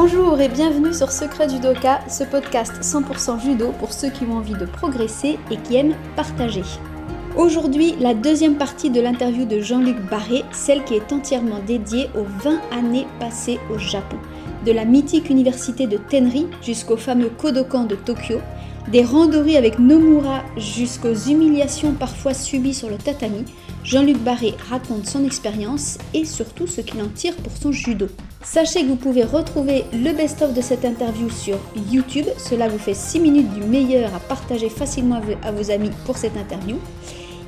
Bonjour et bienvenue sur Secret Judoka, ce podcast 100% judo pour ceux qui ont envie de progresser et qui aiment partager. Aujourd'hui, la deuxième partie de l'interview de Jean-Luc Barré, celle qui est entièrement dédiée aux 20 années passées au Japon. De la mythique université de Tenri jusqu'au fameux Kodokan de Tokyo, des randonnées avec Nomura jusqu'aux humiliations parfois subies sur le tatami, Jean-Luc Barré raconte son expérience et surtout ce qu'il en tire pour son judo. Sachez que vous pouvez retrouver le best-of de cette interview sur YouTube. Cela vous fait 6 minutes du meilleur à partager facilement à vos amis pour cette interview.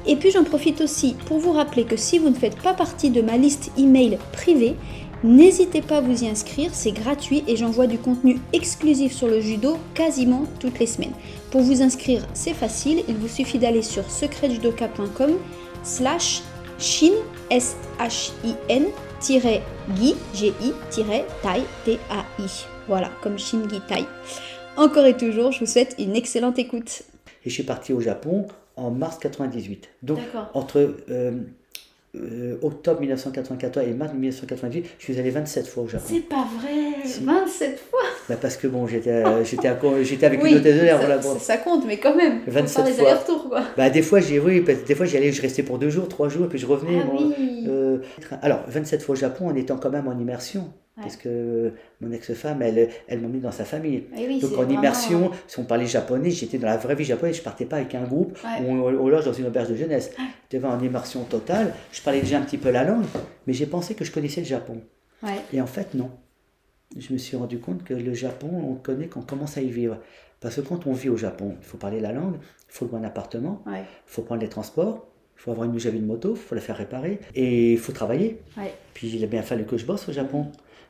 Et puis j'en profite aussi pour vous rappeler que si vous ne faites pas partie de ma liste email privée, n'hésitez pas à vous y inscrire, c'est gratuit et j'envoie du contenu exclusif sur le judo quasiment toutes les semaines. Pour vous inscrire, c'est facile, il vous suffit d'aller sur secretjudoka.com slash shin gi g i tai. Voilà, comme Shingi Tai. Encore et toujours, je vous souhaite une excellente écoute. Et je suis parti au Japon en mars 98. Donc entre euh, euh, octobre 1994 et mars 1998, je suis allé 27 fois au Japon. C'est pas vrai 27 fois bah Parce que bon, j'étais euh, j'étais avec une hôtesse de l'air. Ça, ça, ça, compte, mais quand même. 27 fois. allers-retours quoi. Bah, des fois, j'ai, oui, des fois j'y allais, je restais pour deux jours, trois jours, et puis je revenais. Ah, oui. Alors, 27 fois au Japon en étant quand même en immersion. Parce que mon ex-femme, elle, elle m'a mis dans sa famille. Donc en immersion, si on parlait japonais, j'étais dans la vraie vie japonaise, je partais pas avec un groupe on, loge dans une auberge de jeunesse. J'étais en immersion totale, je parlais déjà un petit peu la langue, mais j'ai pensé que je connaissais le Japon. Et en fait, non. Je me suis rendu compte que le Japon, on connaît quand on commence à y vivre. Parce que quand on vit au Japon, il faut parler la langue, il faut louer un appartement, il faut prendre les transports, il faut avoir une de moto, il faut la faire réparer, et il faut travailler. Puis il a bien fallu que je bosse au Japon.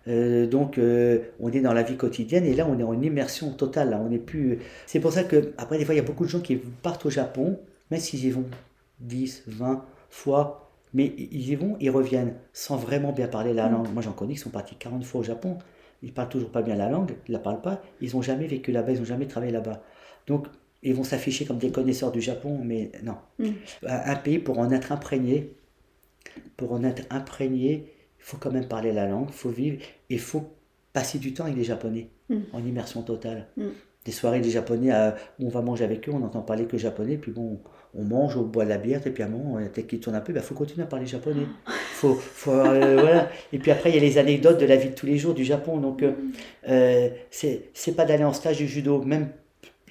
Euh, donc, euh, on est dans la vie quotidienne et là, on est en immersion totale. Là, on est plus. C'est pour ça que, après, des fois, il y a beaucoup de gens qui partent au Japon, même s'ils y vont 10, 20 fois, mais ils y vont, ils reviennent sans vraiment bien parler la mm. langue. Moi, j'en connais qui sont partis 40 fois au Japon. Ils parlent toujours pas bien la langue, ils la parlent pas. Ils n'ont jamais vécu là-bas, ils n'ont jamais travaillé là-bas. Donc, ils vont s'afficher comme des connaisseurs du Japon, mais non. Mm. Un pays pour en être imprégné, pour en être imprégné, il faut quand même parler la langue, il faut vivre, et il faut passer du temps avec les Japonais, mm. en immersion totale. Mm. Des soirées des Japonais euh, où on va manger avec eux, on n'entend parler que japonais, puis bon, on mange, on boit de la bière, et puis à un moment, dès qu'ils tournent un peu, il bah, faut continuer à parler japonais. Faut, faut, euh, voilà. Et puis après, il y a les anecdotes de la vie de tous les jours du Japon. Donc, euh, euh c'est pas d'aller en stage de judo, même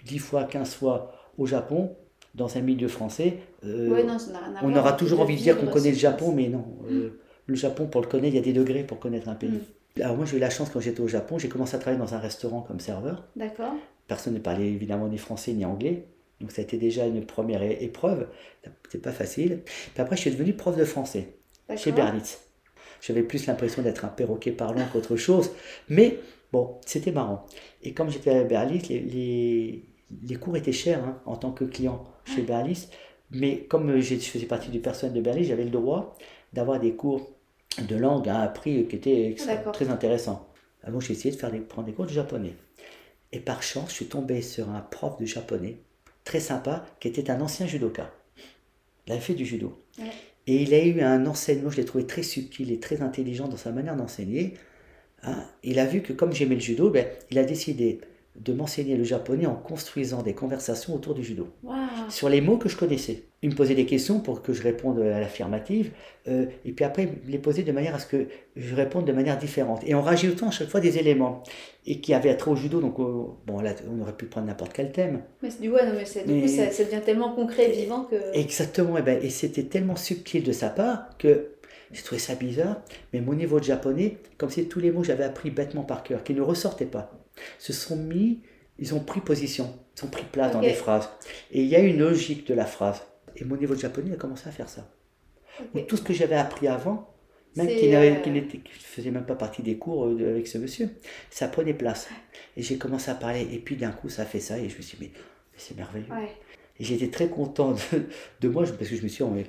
10 fois, 15 fois au Japon, dans un milieu français. on aura toujours envie de dire qu'on connaît le Japon, mais non le Japon, pour le connaître, il y a des degrés pour connaître un pays. Mm. Alors moi, j'ai eu la chance quand j'étais au Japon, j'ai commencé à travailler dans un restaurant comme serveur. D'accord. Personne ne parlait évidemment ni français ni anglais. Donc ça a été déjà une première épreuve. C'était pas facile. Puis après, je suis devenu prof de français chez Berlitz. J'avais plus l'impression d'être un perroquet parlant qu'autre chose. Mais bon, c'était marrant. Et comme j'étais à Berlitz, les, les, cours étaient chers hein, en tant que client chez Berlitz. Mais comme je faisais partie du personnel de Berlitz, j'avais le droit d'avoir des cours de langue à un prix qui était très intéressant. Alors j'ai essayé de faire des, prendre des cours de japonais. Et par chance, je suis tombé sur un prof de japonais, très sympa, qui était un ancien judoka. Il avait fait du judo. Et il a eu un enseignement, je l'ai trouvé très subtil et très intelligent dans sa manière d'enseigner. Hein. il a vu que comme j'aimais le judo, ben, il a décidé de m'enseigner le japonais en construisant des conversations autour du judo. Sur les mots que je connaissais. Il me posait des questions pour que je réponde à l'affirmative, euh, et puis après les poser de manière à ce que je réponde de manière différente. Et en rajoutant à chaque fois des éléments, et qui avaient attrait au judo, donc bon là on aurait pu prendre n'importe quel thème. Mais, ouais, non, mais, du coup ça, ça, devient tellement concret, vivant que... Exactement, et, ben, et c'était tellement subtil de sa part que j'ai trouvé ça bizarre, mais mon niveau de japonais, comme si tous les mots j'avais appris bêtement par cœur, qui ne ressortaient pas se sont mis, ils ont pris position, ils ont pris place dans des phrases. Et il y a une logique de la phrase. Et mon niveau de japonais a commencé à faire ça. Tout ce que j'avais appris avant, même qui, ne euh, faisait même pas partie des cours euh, avec ce monsieur, ça prenait place. Et j'ai commencé à parler, et puis d'un coup, ça fait ça, et je me suis dit, mais, c'est merveilleux. Et j'étais très content de, de, moi, parce que je me suis dit,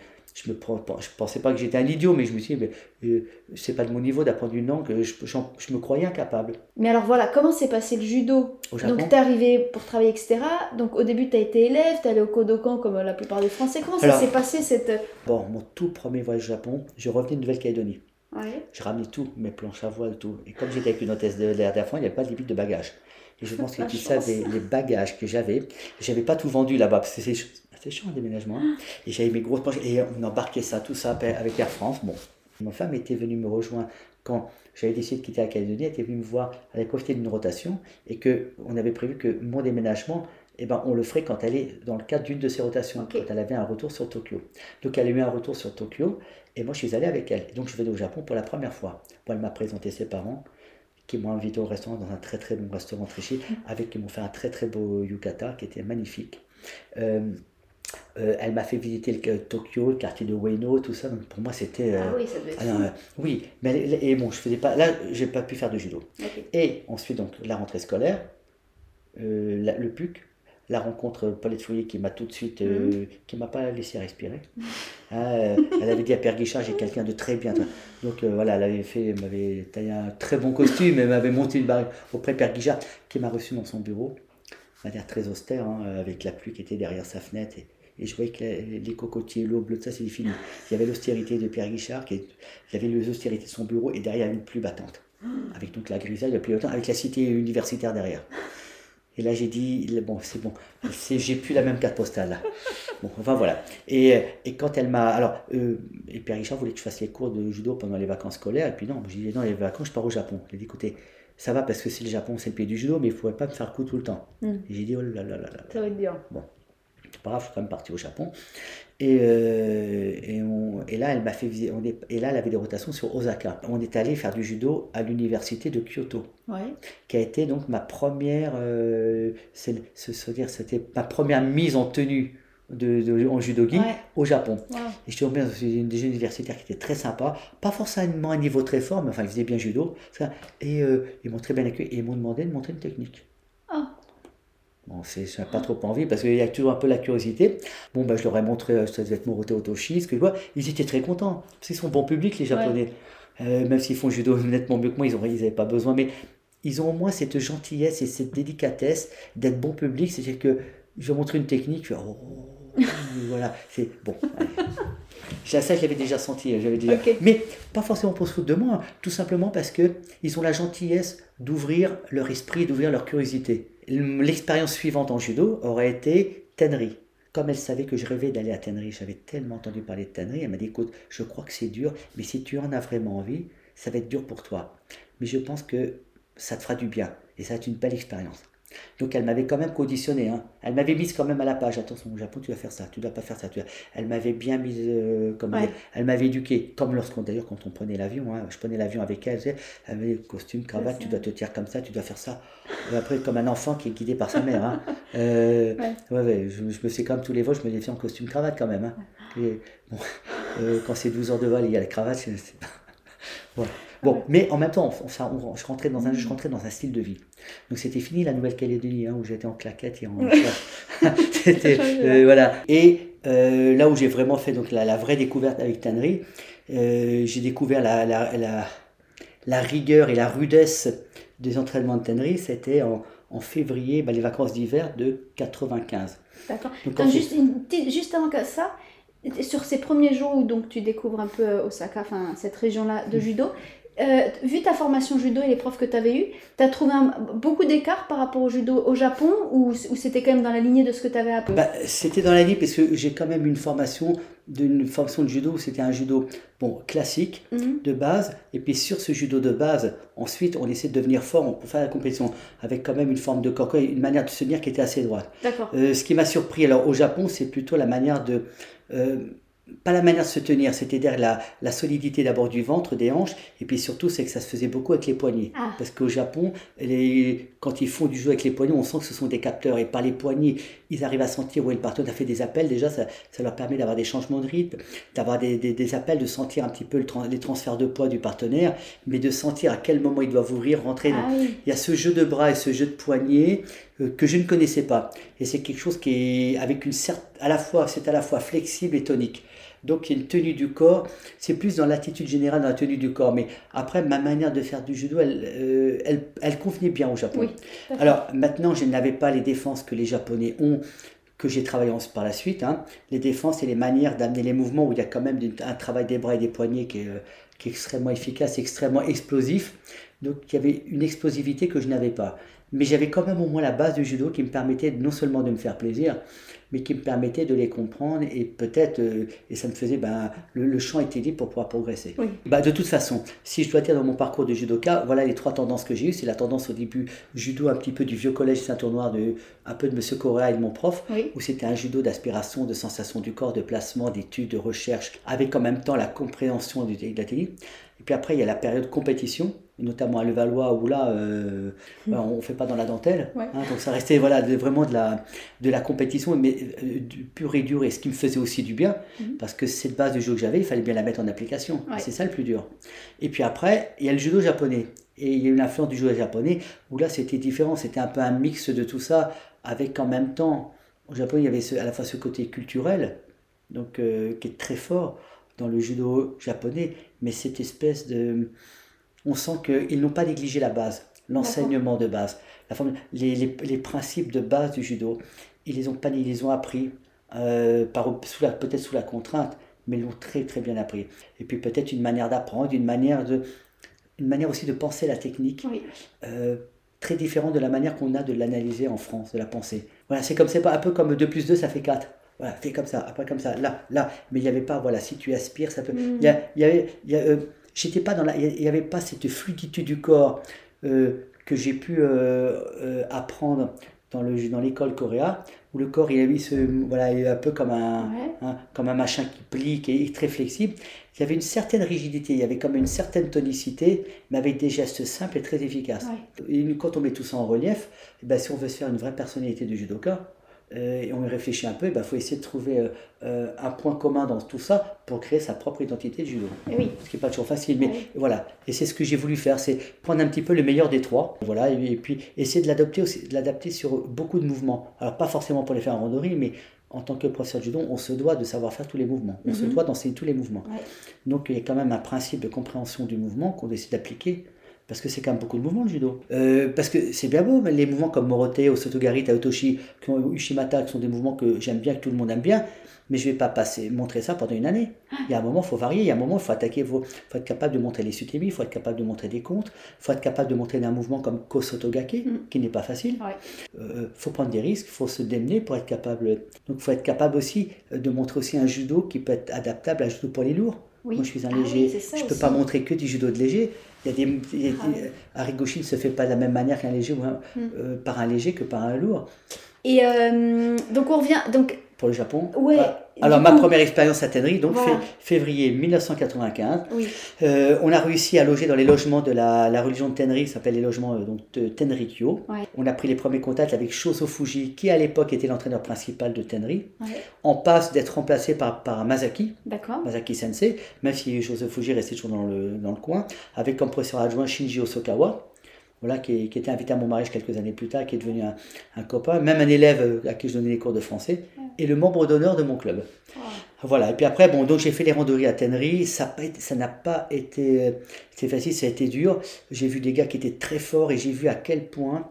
je me je pensais pas que j'étais un idiot, mais je me suis dit, mais, euh, c'est pas de mon niveau d'apprendre une langue, je, je, me croyais incapable. Mais alors voilà, comment s'est passé le judo Donc tu es arrivé pour travailler, etc. Donc au début tu as été élève, tu es allé au Kodokan comme la plupart des Français. Comment ça s'est passé cette... Bon, mon tout premier voyage au Japon, je revenais de Nouvelle-Calédonie. Je ramenais tout, mes planches à voile, tout. Et comme j'étais avec une hôtesse de l'air d'affaires, il n'y avait pas de limite de bagages. Et je pense que tu savais les bagages que j'avais. J'avais pas tout vendu là-bas parce que c'est c'est chiant un déménagement. Hein. Et j'avais mes grosses planches et on embarquait ça, tout ça avec Air France. Bon, ma femme était venue me rejoindre quand j'avais décidé de quitter la Calédonie. Elle était venue me voir, elle avait profité d'une rotation et que on avait prévu que mon déménagement, eh ben, on le ferait quand elle est dans le cadre d'une de ses rotations, quand elle avait un retour sur Tokyo. Donc elle a eu un retour sur Tokyo et moi je suis allé avec elle. donc je venais au Japon pour la première fois. Moi, elle m'a présenté ses parents qui m'ont invité au restaurant, dans un très très bon restaurant très chic, mm. avec qui m'ont fait un très très beau yukata qui était magnifique. Euh, euh, elle m'a fait visiter le, Tokyo, le quartier de Ueno, tout ça. Donc pour moi, c'était. ah oui, ça devait être. Euh, oui, mais et bon, je faisais pas. Là, j'ai pas pu faire de judo. Et ensuite, donc, la rentrée scolaire, euh, le PUC, la rencontre Paulette Fouillet qui m'a tout de suite. Mhm. qui m'a pas laissé respirer. Ah, elle avait dit à Père Guichard j'ai quelqu'un de très bien. Donc voilà, elle avait fait, m'avait taillé un très bon costume, elle m'avait monté une barre auprès de Père Guichard qui m'a reçu dans son bureau, de manière très austère, hein, avec la pluie qui était derrière sa fenêtre. Et, et je voyais que les cocotiers, l'eau bleue, ça c'est fini. Il y avait l'austérité de Pierre Guichard, qui il y avait l'austérité de son bureau, et derrière une pluie battante. Avec donc la grisaille, pluie battante, avec la cité universitaire derrière. Et là j'ai dit, bon, c'est bon, j'ai plus la même carte postale là. Bon, enfin voilà. Et, et quand elle m'a. Alors, euh, et Pierre Guichard voulait que je fasse les cours de judo pendant les vacances scolaires, et puis non, j'ai dit, non, les vacances, je pars au Japon. Il a dit, écoutez, ça va parce que c'est le Japon, c'est le pays du judo, mais il ne faudrait pas me faire le coup tout le temps. Mm. Et j'ai dit, oh là là là là. Ça va être bien. Bon, grave, je suis quand même parti au Japon. Et, euh, et, on, et, là, elle m'a fait on est, et là, elle avait des rotations sur Osaka. On est allé faire du judo à l'université de Kyoto, qui a été donc ma première, euh, c'est, dire, c'était ma première mise en tenue de, de, en judogi au Japon. Et je suis tombé dans une des universitaires qui était très sympa, pas forcément à un niveau très fort, mais enfin, ils faisaient bien judo. Et euh, ils m'ont très bien accueilli et ils m'ont demandé de montrer une technique. Bon, n'ai pas trop envie parce qu'il y a toujours un peu la curiosité. Bon, ben, je leur ai montré, euh, ça devait être Morote Otoshi, ce que je vois. Ils étaient très contents. Qu'ils sont bon public, les Japonais. Euh, même s'ils font judo nettement mieux que moi, ils n'avaient pas besoin. Mais ils ont au moins cette gentillesse et cette délicatesse d'être bon public. C'est-à-dire que je vais montrer une technique, je oh, voilà, c'est bon. ça, je l'avais déjà senti. J'avais déjà... Mais pas forcément pour se foutre de moi, hein. tout simplement parce qu'ils ont la gentillesse d'ouvrir leur esprit, d'ouvrir leur curiosité. L'expérience suivante en judo aurait été Tenri. Comme elle savait que je rêvais d'aller à Tenri, j'avais tellement entendu parler de Tenri, elle m'a dit écoute, je crois que c'est dur, mais si tu en as vraiment envie, ça va être dur pour toi. Mais je pense que ça te fera du bien et ça va être une belle expérience. Donc elle m'avait quand même conditionné. Hein. Elle m'avait mise quand même à la page. Attention, au Japon, tu dois faire ça, tu dois pas faire ça. Tu Elle m'avait bien mise, euh, comme elle m'avait éduqué. Comme lorsqu'on, d'ailleurs, quand on prenait l'avion, hein, je prenais l'avion avec elle, elle avait costume, cravate, tu dois te tirer comme ça, tu dois faire ça. après, comme un enfant qui est guidé par sa mère. Hein. Euh, ouais. je, me fais comme tous les vols, je me défie en costume, cravate quand même. Hein. Et, bon, euh, quand c'est 12 heures de vol, il y a la cravate. C'est, voilà. Bon, mais en même temps, je, rentrais dans un, je rentrais dans un style de vie. Donc c'était fini la Nouvelle-Calédonie, hein, où j'étais en claquette et en. c'était, euh, voilà. Et euh, là où j'ai vraiment fait donc, la, vraie découverte avec Tannery, euh, j'ai découvert la, la, la, rigueur et la rudesse des entraînements de tannerie, c'était en, en, février, bah, les vacances d'hiver de 95. D'accord. Juste, juste avant que ça, sur ces premiers jours où donc tu découvres un peu Osaka, enfin cette région-là de mm. judo, euh, vu ta formation judo et les profs que tu avais eu, tu as trouvé beaucoup d'écart par rapport au judo au Japon ou, c'était quand même dans la lignée de ce que tu avais appris? Bah, C'était dans la lignée parce que j'ai quand même une formation d'une formation de judo, c'était un judo bon, classique mhm. de base, et puis sur ce judo de base, ensuite on essaie de devenir fort pour faire la compétition, avec quand même une forme de corps, une manière de se tenir qui était assez droite. Euh, ce qui m'a surpris alors au Japon, c'est plutôt la manière de... Euh, pas la manière de se tenir, c'est-à-dire la, la, solidité d'abord du ventre, des hanches, et puis surtout c'est que ça se faisait beaucoup avec les poignets. Ah. Parce qu'au Japon, les, quand ils font du jeu avec les poignets, on sent que ce sont des capteurs, et par les poignets, ils arrivent à sentir où est le partenaire, a fait des appels, déjà ça, ça leur permet d'avoir des changements de rythme, d'avoir des, des, des, appels, de sentir un petit peu le les transferts de poids du partenaire, mais de sentir à quel moment ils doivent ouvrir, rentrer. Ah il y a ce jeu de bras et ce jeu de poignets euh, que je ne connaissais pas. Et c'est quelque chose qui est avec une certaine, à la fois, c'est à la fois flexible et tonique. Donc il y a une tenue du corps, c'est plus dans l'attitude générale dans la tenue du corps. Mais après, ma manière de faire du judo, elle, euh, elle, convenait bien au Japon. Alors maintenant, je n'avais pas les défenses que les Japonais ont, que j'ai travaillé par la suite. Hein. Les défenses et les manières d'amener les mouvements où il y a quand même un travail des bras et des poignets qui est, euh, qui est extrêmement efficace, extrêmement explosif. Donc il y avait une explosivité que je n'avais pas. Mais j'avais quand même au moins la base du judo qui me permettait non seulement de me faire plaisir, mais qui me permettait de les comprendre et peut-être, euh, et ça me faisait, ben, le, champ était libre pour pouvoir progresser. Bah, de toute façon, si je dois dire dans mon parcours de judoka, voilà les trois tendances que j'ai eues. C'est la tendance au début judo un petit peu du vieux collège Saint-Tournoir, de, un peu de M. Correa et de mon prof, où c'était un judo d'aspiration, de sensation du corps, de placement, d'études, de recherche, avec en même temps la compréhension de la technique. Et puis après, il y a la période compétition, notamment à Levallois, où là, euh, on ne fait pas dans la dentelle. Hein, donc ça restait voilà, vraiment de la, de la compétition, mais euh, du pur et dur, et ce qui me faisait aussi du bien, hmm. parce que cette base de jeu que j'avais, il fallait bien la mettre en application. C'est ça le plus dur. Et puis après, il y a le judo japonais. Et il y a eu l'influence du judo japonais, où là, c'était différent. C'était un peu un mix de tout ça, avec en même temps, au Japon, il y avait à la fois ce côté culturel, donc, euh, qui est très fort dans le judo japonais, mais cette espèce de on sent qu'ils n'ont pas négligé la base, l'enseignement de base, la forme, les, les, les, principes de base du judo. Ils les ont pas ils les ont appris, euh, peut-être sous la contrainte, mais ils l'ont très très bien appris. Et puis peut-être une manière d'apprendre, une manière de, une manière aussi de penser la technique. Euh, très différente de la manière qu'on a de l'analyser en France, de la penser. Voilà, c'est comme c'est pas un peu comme 2 plus 2, ça fait 4. Voilà, fais comme ça, après comme ça, là, là. Mais il n'y avait pas, voilà, si tu aspires, ça peut. Mm. Il y, a, y avait, y a, euh, j'étais pas dans la, il n'y avait pas cette fluidité du corps euh, que j'ai pu euh, euh, apprendre dans le dans l'école coréa où le corps il avait ce voilà un peu comme un, comme un machin qui plie qui est très flexible. Il y avait une certaine rigidité il y avait comme une certaine tonicité mais avec des gestes simples et très efficaces. Et quand on met tout ça en relief et eh ben, si on veut se faire une vraie personnalité de judoka et on y réfléchit un peu, il ben, faut essayer de trouver euh, euh, un point commun dans tout ça pour créer sa propre identité de judo. Eh oui. Ce qui n'est pas toujours facile, mais voilà. Et c'est ce que j'ai voulu faire, c'est prendre un petit peu le meilleur des trois, voilà, et, puis essayer de l'adapter aussi, de l'adapter sur beaucoup de mouvements. Alors pas forcément pour les faire en randonnée, mais en tant que professeur de judo, on se doit de savoir faire tous les mouvements. On se mhm. doit d'enseigner tous les mouvements. Donc il y a quand même un principe de compréhension du mouvement qu'on décide d'appliquer parce que c'est quand même beaucoup de mouvements le judo. Euh, parce que c'est bien beau, mais les mouvements comme Morote, Osotogari, Taotoshi, Ushimata, qui sont des mouvements que j'aime bien, que tout le monde aime bien, mais je ne vais pas passer, montrer ça pendant une année. Ah. Il y a un moment, il faut varier, il y a un moment, il faut attaquer, il faut, être capable de montrer les sutemi, il faut être capable de montrer des contres, il faut être capable de montrer un mouvement comme Kosotogake, mm. qui n'est pas facile. Il euh, faut prendre des risques, il faut se démener pour être capable. Donc il faut être capable aussi euh, de montrer aussi un judo qui peut être adaptable à un judo pour les lourds. Moi, je suis un ah léger. je ne peux pas montrer que du judo de léger. Il y a des, il ah ne se fait pas de la même manière qu'un léger, hmm. euh, par un léger que par un lourd. Et euh, donc on revient. Donc, pour le Japon Ouais. Alors, ma première expérience à Tenry, donc février 1995. Euh, on a réussi à loger dans les logements de la, la religion de Tenry, qui s'appelle les logements euh, donc, de Tenrikyo. On a pris les premiers contacts avec Shoso Fuji, qui à l'époque était l'entraîneur principal de Tenry. En passe d'être remplacé par, par Masaki, Masaki Sensei, même si Shoso Fuji restait toujours dans le, dans le coin, avec comme professeur adjoint Shinji Osokawa voilà, qui, qui, était invité à mon mariage quelques années plus tard, qui est devenu un, un, copain, même un élève euh, à qui je donnais les cours de français, et le membre d'honneur de mon club. Voilà, et puis après, bon, donc j'ai fait les randonnées à Tenerife, ça n'a pas été, été facile, ça a été dur. J'ai vu des gars qui étaient très forts et j'ai vu à quel point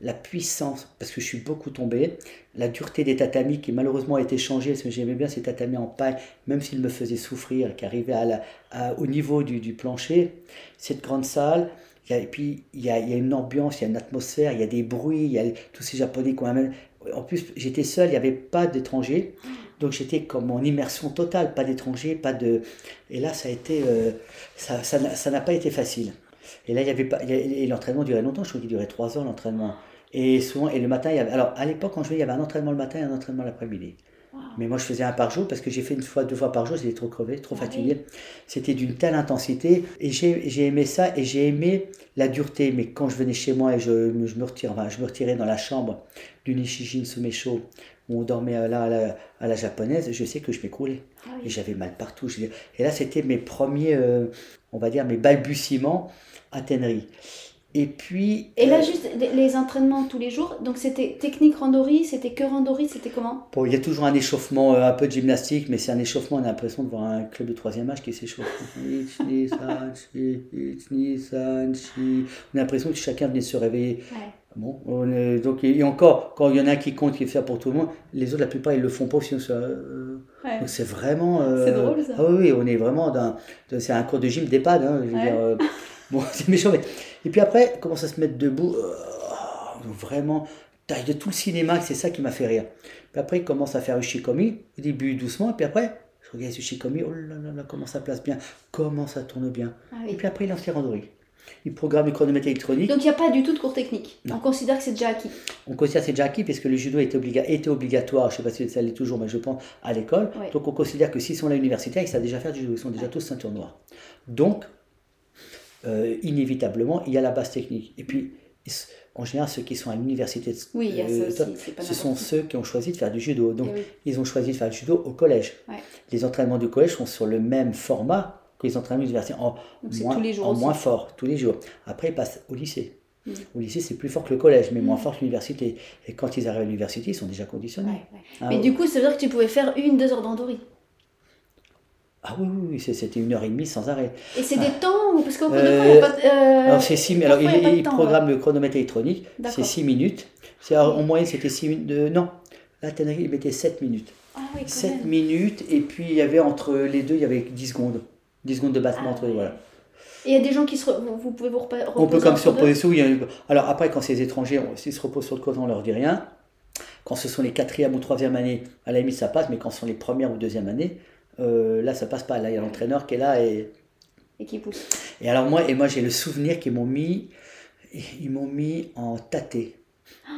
la puissance, parce que je suis beaucoup tombé, la dureté des tatamis qui malheureusement a été changée, parce que j'aimais bien ces tatamis en paille, même s'ils me faisaient souffrir, qui arrivaient à la, au niveau du, du plancher, cette grande salle, et puis, il y a, une ambiance, il y a une atmosphère, il y a des bruits, il y a tous ces Japonais qu'on amène. En plus, j'étais seul, il n'y avait pas d'étrangers. Donc, j'étais comme en immersion totale, pas d'étrangers, pas de. Et là, ça a été. Euh, ça, n'a pas été facile. Et là, il y avait pas. Et l'entraînement durait longtemps, je crois qu'il durait trois heures, l'entraînement. Et souvent, et le matin. Alors, à l'époque, quand je il y avait un entraînement le matin et un entraînement l'après-midi. Mais moi, je faisais un par jour parce que j'ai fait une fois, deux fois par jour, j'étais trop crevé, trop ah fatigué. C'était d'une telle intensité et j'ai aimé ça et j'ai aimé la dureté. Mais quand je venais chez moi et je, je me, retire, enfin, je me retirais dans la chambre du Nishijin Sumesho où on dormait euh, là à la, à la japonaise, je sais que je m'écroulais. Ah et j'avais mal partout. Et là, c'était mes premiers, euh, on va dire, mes balbutiements à. Et puis. Et là, euh, juste les entraînements tous les jours, donc c'était technique randori, c'était que randori, c'était comment? Bon, il y a toujours un échauffement, euh, un peu de gymnastique, mais c'est un échauffement, on a l'impression de voir un club de troisième âge qui s'échauffe. on a l'impression que chacun venait se réveiller. Bon, on est, donc, et encore, quand il y en a qui compte, qui fait ça pour tout le monde, les autres, la plupart, ils le font pas aussi. Euh, donc c'est vraiment. Euh, c'est drôle ça. Ah oui, on est vraiment dans. C'est un cours de gym d'EHPAD. Hein, je veux dire, euh, bon, c'est méchant. Mais... Et puis après, commence à se mettre debout. vraiment, taille de tout le cinéma, c'est ça qui m'a fait rire. Puis après, il commence à faire le shikomi, au début doucement, et puis après, je regarde ce shikomi, oh là là là, comment ça place bien, comment ça tourne bien. Ah et puis après, il lance les randonnées il programme le chronomètre électronique. Donc il n'y a pas du tout de cours technique. On considère que c'est déjà acquis. On considère que c'est déjà acquis parce que le judo était, était obligatoire, je ne sais pas si ça l'est toujours, mais je pense à l'école. Donc on considère que s'ils sont à l'université, ils savent déjà faire du judo, ils sont déjà tous ceinture noire. Donc, euh, inévitablement, il y a la base technique. Et puis, en général, ceux qui sont à l'université, oui, euh, ce sont ceux qui ont choisi de faire du judo. Donc, eh ils ont choisi de faire du judo au collège. Les entraînements du collège sont sur le même format que les entraînements universitaires en, moins, en moins fort, tous les jours. Après, ils passent au lycée. Mm. Au lycée, c'est plus fort que le collège, mais moins mm. fort que l'université. Et quand ils arrivent à l'université, ils sont déjà conditionnés. Ah mais du coup, ça veut dire que tu pouvais faire une, deux heures d'andourie ah oui, oui, oui c'était une heure et demie sans arrêt. Et c'est des ah. temps Parce qu'au de il n'y a pas. Euh... Alors, c'est six, alors il, programme le chronomètre électronique, c'est 6 minutes. C'est, En moyenne, c'était 6 minutes. De... Non, la Tenerife, il mettait 7 minutes. Ah, oui, 7 minutes, et puis il y avait entre les deux, il y avait 10 secondes. 10 secondes de battement entre voilà. Et il y a des gens qui se. Vous pouvez vous reposer On peut comme se reposer sous. Alors après, quand c'est les étrangers, s'ils se reposent sur le côté, on leur dit rien. Quand ce sont les quatrième ou troisième années, à la limite ça passe, mais quand ce sont les premières ou deuxième années, euh, là ça passe pas. Là il y a l'entraîneur qui est là et. Et qui pousse. Et alors moi, et moi j'ai le souvenir qu'ils m'ont mis, ils m'ont mis en tâté.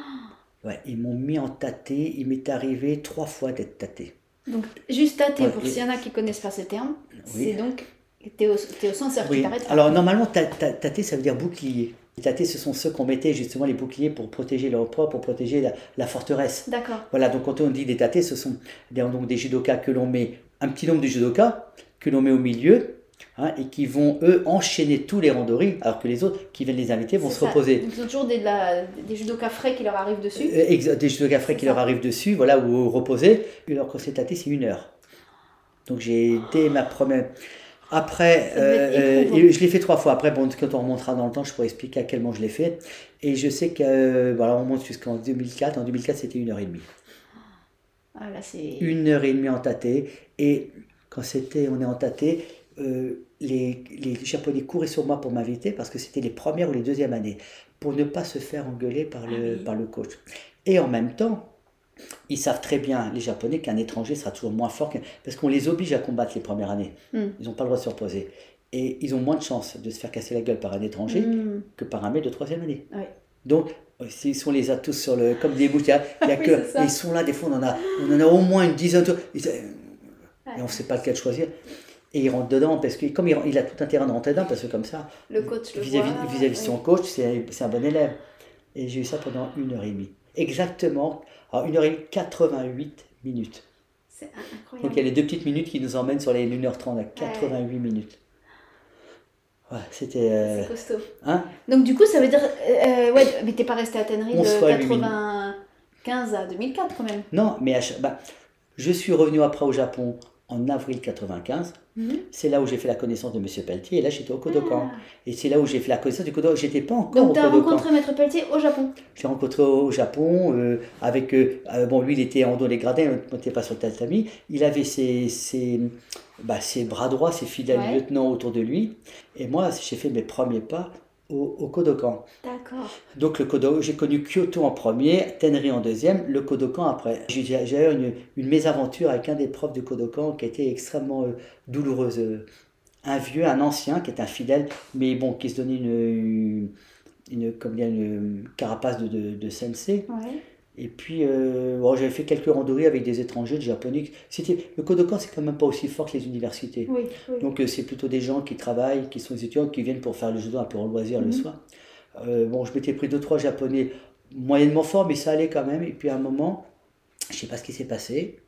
Ouais, ils m'ont mis en tâté. Il m'est arrivé trois fois d'être tâté. Donc, juste tâter, pour s'il y en a qui connaissent pas ce terme, c'est donc, tu es, au, sens, oui. Alors, normalement, tâter, ça veut dire bouclier. tâter, ce sont ceux qu'on mettait justement les boucliers pour protéger leur propre, pour protéger la, forteresse. D'accord. Voilà, donc quand on dit des tâtés, ce sont des, donc, des judokas que l'on met, un petit nombre de judokas que l'on met au milieu, Hein, et qui vont, eux, enchaîner tous les randonnées, alors que les autres qui viennent les inviter vont se reposer. Donc, ils ont toujours des, des judokas frais qui leur arrivent dessus euh, Des judokas frais qui leur arrivent dessus, voilà, ou reposer. Alors que c'est tâté, c'est une heure. Donc j'ai été ma première. Après, euh, euh, je l'ai fait trois fois. Après, bon, quand on remontera dans le temps, je pourrais expliquer à quel moment je l'ai fait. Et je sais que, voilà, on monte jusqu'en 2004. En 2004, c'était une heure et demie. Ah, là. Une heure et demie en tâté. Et quand c'était, on est en tâté, euh, les, les, Japonais couraient sur moi pour m'inviter parce que c'était les premières ou les deuxièmes années, pour ne pas se faire engueuler par le, ah par le coach. Et en même temps, ils savent très bien, les Japonais, qu'un étranger sera toujours moins fort, parce qu'on les oblige à combattre les premières années. Hmm. Ils n'ont pas le droit de se reposer. Et ils ont moins de chances de se faire casser la gueule par un étranger hmm. que par un mec de troisième année. Donc, ils sont les a tous sur le, comme des bouts, il y a, que, ils sont là, des fois on en a, on en a au moins une dizaine, et on ne sait pas lequel choisir. Et il rentre dedans parce que comme il, a tout intérêt de rentrer dedans parce que comme ça le coach vis-à-vis vis, son coach c'est un bon élève. Et j'ai eu ça pendant une heure et demie. Exactement alors une heure et demie 88 minutes. C'est incroyable. Donc il y a les deux petites minutes qui nous emmènent sur les 1h30 à 88 minutes Ouais, c'était. Euh, c'est costaud. Hein? Donc, du coup, ça veut dire. Euh, ouais, mais t'es pas resté à Tenerife de 95 à 2004 quand même. Non, mais bah, je suis revenu après au Japon en avril 95. Mhm. C'est là où j'ai fait la connaissance de M. Pelletier. Et là, j'étais au Kodokan. Ah. Et c'est là où j'ai fait la connaissance du Kodokan. J'étais pas encore Donc, tu as rencontré Maître Pelletier au Japon J'ai rencontré au Japon. Euh, avec. Euh, euh, bon, lui, il était en dos les gradins, on n'était pas sur le tatami. Il avait ses, ses, bah, ses bras droits, ses fidèles lieutenants autour de lui. Et moi, j'ai fait mes premiers pas au, Kodokan. D'accord. Donc le Kodokan, j'ai connu Kyoto en premier, Tenri en deuxième, le Kodokan après. J'ai eu une, une, mésaventure avec un des profs du Kodokan qui a été extrêmement euh, douloureuse. Un vieux, un ancien qui est un fidèle, mais bon, qui se donnait une, une, comme une carapace de, de, de sensei. Ouais. Et puis, euh, j'avais fait quelques randonnées avec des étrangers, des japonais. C'était, le Kodokan, c'est quand même pas aussi fort que les universités. Donc, euh, c'est plutôt des gens qui travaillent, qui sont étudiants, qui viennent pour faire le judo un peu en loisir le mhm. soir. Euh, bon, je m'étais pris deux, trois japonais moyennement forts, mais ça allait quand même. Et puis, à un moment, je sais pas ce qui s'est passé.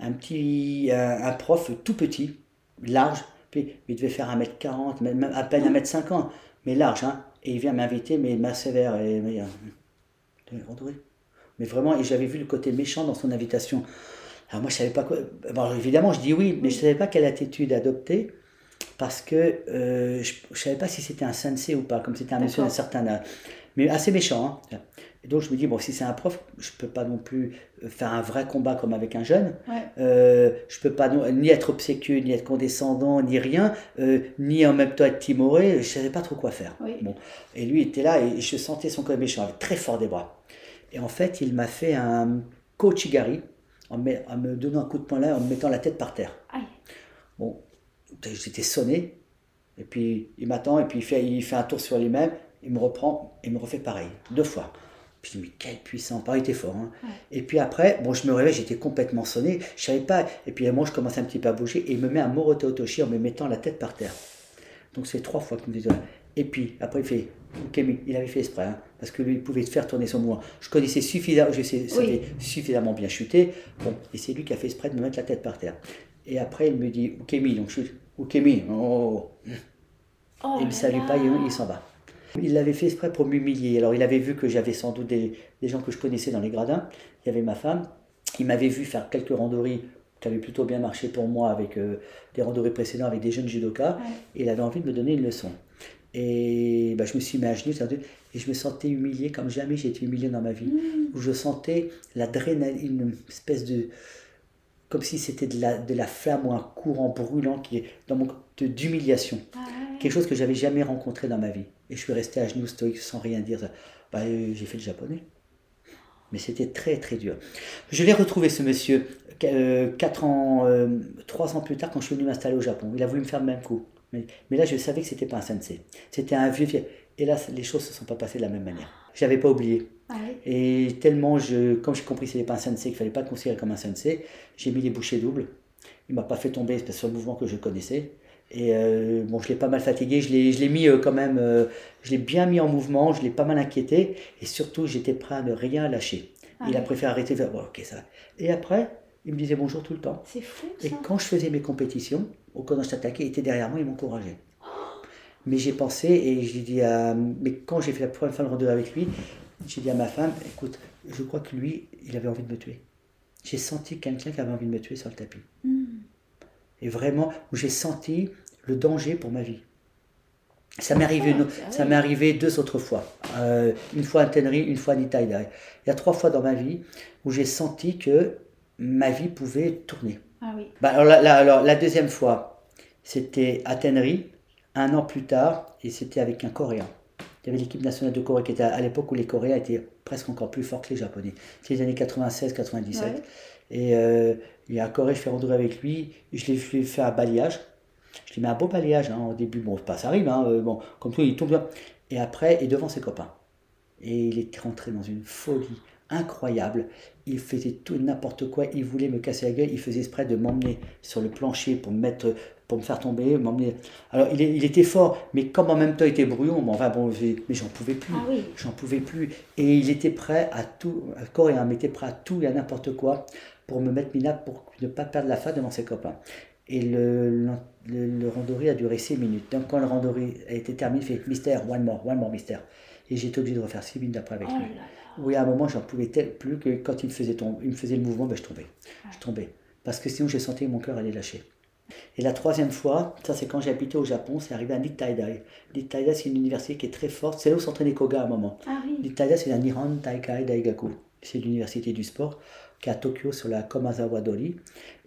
Un petit, un, prof tout petit, large, puis il devait faire 1m40, même à peine 1m50, mais large, hein. Et il vient m'inviter, mais ma sévère. Et, mais, mais vraiment, et j'avais vu le côté méchant dans son invitation. Alors moi, je savais pas quoi. Bon, évidemment, je dis oui, mais je savais pas quelle attitude adopter parce que euh, je, ne savais pas si c'était un sensei ou pas, comme c'était un monsieur d'un certain âge. Mais assez méchant. Hein. Et donc je me dis, bon, si c'est un prof, je ne peux pas non plus euh, faire un vrai combat comme avec un jeune. Euh, je ne peux pas ni être obséquieux, ni être condescendant, ni rien, euh, ni en même temps être timoré. Je ne savais pas trop quoi faire. Bon. Et lui était là et je sentais son côté méchant, avec très fort des bras. Et en fait, il m'a fait un coachigari en, en me donnant un coup de poing là, en me mettant la tête par terre. Bon, j'étais sonné. Et puis il m'attend et puis il fait, il fait un tour sur lui-même. Il me reprend et me refait pareil, deux fois. Puis je me dis, mais quel puissant, pas été fort. Hein. Et puis après, bon, je me réveille, j'étais complètement sonné, je savais pas. Et puis moi, je commence un petit peu à bouger et il me met un Morote Otoshi en me mettant la tête par terre. Donc c'est trois fois qu'il me dit Et puis après, il fait, ok, il avait fait exprès, hein, parce que lui, il pouvait faire tourner son mouvement. Je connaissais suffisamment, je sais, suffisamment bien chuté. Bon, et c'est lui qui a fait exprès de me mettre la tête par terre. Et après, il me dit, ok, donc je suis, ok, oh. oh. il ne me salue pas, il, il s'en va. Il l'avait fait exprès pour m'humilier. Alors il avait vu que j'avais sans doute des, gens que je connaissais dans les gradins. Il y avait ma femme. Il m'avait vu faire quelques randonnées qui avaient plutôt bien marché pour moi avec euh, des randonnées précédentes avec des jeunes judokas. Et il avait envie de me donner une leçon. Et bah, je me suis mis à genoux et je me sentais humilié comme jamais j'ai été humilié dans ma vie. Mmh. Où je sentais l'adrénaline, une espèce de. comme si c'était de la, de la flamme ou un courant brûlant qui est dans mon d'humiliation. Ah Quelque chose que j'avais jamais rencontré dans ma vie. Et je suis resté à genoux stoïque sans rien dire. Euh, j'ai fait le japonais. Mais c'était très très dur. Je l'ai retrouvé ce monsieur euh, quatre ans, euh, trois ans plus tard quand je suis venu m'installer au Japon. Il a voulu me faire le même coup. Mais, mais là je savais que c'était pas un sensei. C'était un vieux. Et là les choses se sont pas passées de la même manière. J'avais pas oublié. Ah Et tellement je, comme j'ai compris que c'était pas un sensei, qu'il fallait pas le considérer comme un sensei, j'ai mis les bouchées doubles. Il m'a pas fait tomber sur le mouvement que je connaissais. Et euh, bon, je l'ai pas mal fatigué, je l'ai, je l'ai mis euh, quand même, euh, je l'ai bien mis en mouvement, je l'ai pas mal inquiété, et surtout j'étais prêt à ne rien lâcher. Ah il a préféré arrêter, faire, bon, ok, ça Et après, il me disait bonjour tout le temps. C'est fou. Ça. Et quand je faisais mes compétitions, au je t'attaquais, il était derrière moi, il m'encourageait. Mais j'ai pensé, et j'ai dit à. Mais quand j'ai fait la première fois de randonnée avec lui, j'ai dit à ma femme écoute, je crois que lui, il avait envie de me tuer. J'ai senti quelqu'un qui avait envie de me tuer sur le tapis. Hmm. Et vraiment, j'ai senti le danger pour ma vie. Ça m'est arrivé, ah, ça m'est arrivé deux autres fois. Euh, une fois à Tenerife, une fois à Nitaïda. Il y a trois fois dans ma vie où j'ai senti que ma vie pouvait tourner. Ah oui. Bah, alors, la, alors, la deuxième fois, c'était à Tenerife, un an plus tard, et c'était avec un Coréen. Il y avait l'équipe nationale de Corée qui était à, l'époque où les Coréens étaient presque encore plus forts que les Japonais. C'était les années 96-97. Et euh, il y a un Coréen, je fais randonnée avec lui, je l'ai fait un balayage. Je lui mets un beau balayage hein, au début. Bon, pas ça arrive, hein, euh, bon, comme tout, il tombe. Et après, et devant ses copains. Et il est rentré dans une folie incroyable. Il faisait tout n'importe quoi. Il voulait me casser la gueule. Il faisait exprès de m'emmener sur le plancher pour me mettre, pour me faire tomber, m'emmener. Alors il, il, était fort, mais comme en même temps il était brouillon, bon, enfin bon, mais j'en pouvais plus. Ah oui. J'en pouvais plus. Et il était prêt à tout, le coréen, mais était prêt à tout et à n'importe quoi pour me mettre minable pour ne pas perdre la face devant ses copains. Et le, le, le a duré 6 minutes. Donc quand le randori a été terminé, il fait mystère, one more, one more mystère. Et j'étais obligé de refaire 6 minutes après avec oh lui. Oui, à un moment, j'en pouvais plus que quand il me faisait, il me faisait le mouvement, ben, je tombais. Je tombais. Parce que sinon, j'ai senti que mon cœur allait lâcher. Et la troisième fois, ça c'est quand j'ai habité au Japon, c'est arrivé à Nittaidai. Nittaidai, c'est une université qui est très forte. C'est là où s'entraînait Koga à un moment. Ah, oui. c'est la Nihon Taikai Daigaku. C'est l'université du sport qui est à Tokyo sur la Komazawa Dori.